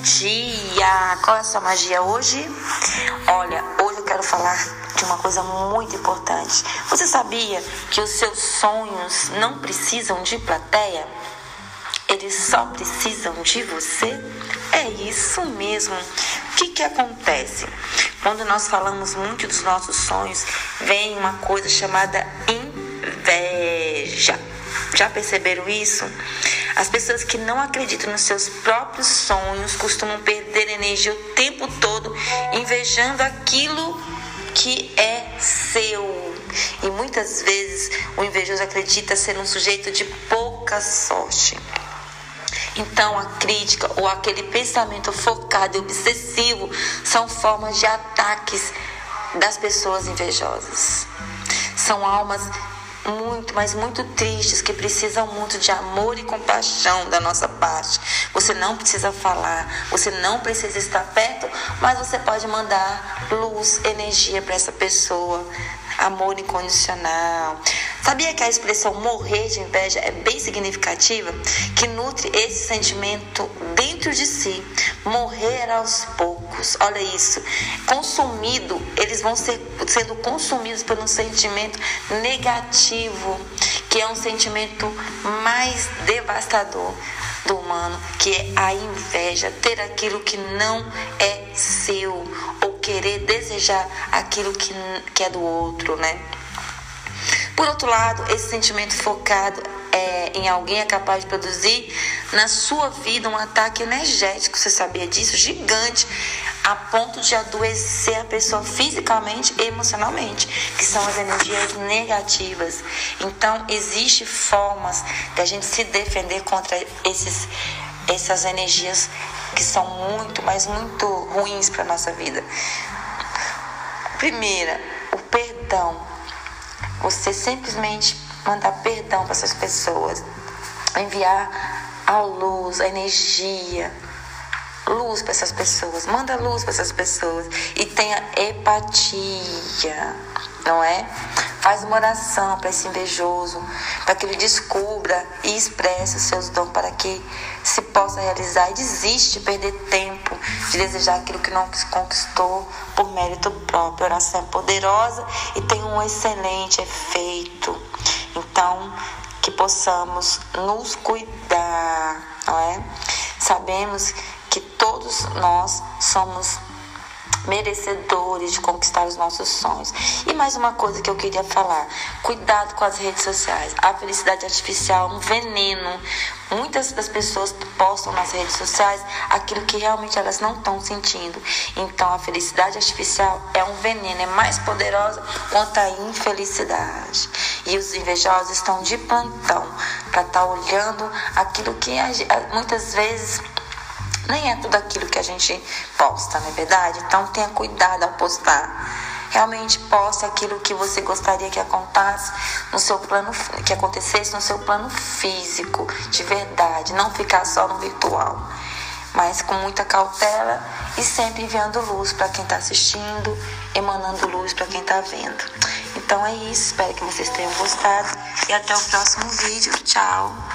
dia! Qual é a sua magia hoje? Olha, hoje eu quero falar de uma coisa muito importante. Você sabia que os seus sonhos não precisam de plateia? Eles só precisam de você? É isso mesmo. O que, que acontece? Quando nós falamos muito dos nossos sonhos, vem uma coisa chamada inveja. Já perceberam isso? As pessoas que não acreditam nos seus próprios sonhos costumam perder energia o tempo todo invejando aquilo que é seu. E muitas vezes o invejoso acredita ser um sujeito de pouca sorte. Então, a crítica ou aquele pensamento focado e obsessivo são formas de ataques das pessoas invejosas. São almas muito, mas muito tristes que precisam muito de amor e compaixão da nossa parte. Você não precisa falar, você não precisa estar perto, mas você pode mandar luz, energia para essa pessoa, amor incondicional. Sabia que a expressão morrer de inveja é bem significativa? Que nutre esse sentimento dentro de si. Morrer aos poucos. Olha isso. Consumido, eles vão ser sendo consumidos por um sentimento negativo, que é um sentimento mais devastador do humano, que é a inveja, ter aquilo que não é seu, ou querer desejar aquilo que, que é do outro, né? Por outro lado, esse sentimento focado é, em alguém é capaz de produzir na sua vida um ataque energético, você sabia disso? Gigante, a ponto de adoecer a pessoa fisicamente e emocionalmente, que são as energias negativas. Então, existem formas de a gente se defender contra esses, essas energias que são muito, mas muito ruins para a nossa vida. Primeira, o perdão. Você simplesmente mandar perdão para essas pessoas, enviar a luz, a energia, luz para essas pessoas, manda luz para essas pessoas e tenha empatia, não é? Faz uma oração para esse invejoso, para que ele descubra e expresse os seus dons, para que se possa realizar e desiste de perder tempo, de desejar aquilo que não conquistou por mérito próprio. A oração é poderosa e tem um excelente efeito. Então, que possamos nos cuidar, não é? Sabemos que todos nós somos merecedores de conquistar os nossos sonhos. E mais uma coisa que eu queria falar: cuidado com as redes sociais. A felicidade artificial é um veneno. Muitas das pessoas postam nas redes sociais aquilo que realmente elas não estão sentindo. Então, a felicidade artificial é um veneno, é mais poderosa quanto a infelicidade. E os invejosos estão de plantão para estar tá olhando aquilo que muitas vezes nem é tudo aquilo que a gente posta, não é verdade? Então tenha cuidado ao postar. Realmente poste aquilo que você gostaria que acontecesse no seu plano, que acontecesse no seu plano físico, de verdade, não ficar só no virtual. Mas com muita cautela e sempre enviando luz para quem está assistindo, emanando luz para quem está vendo. Então é isso, espero que vocês tenham gostado e até o próximo vídeo. Tchau!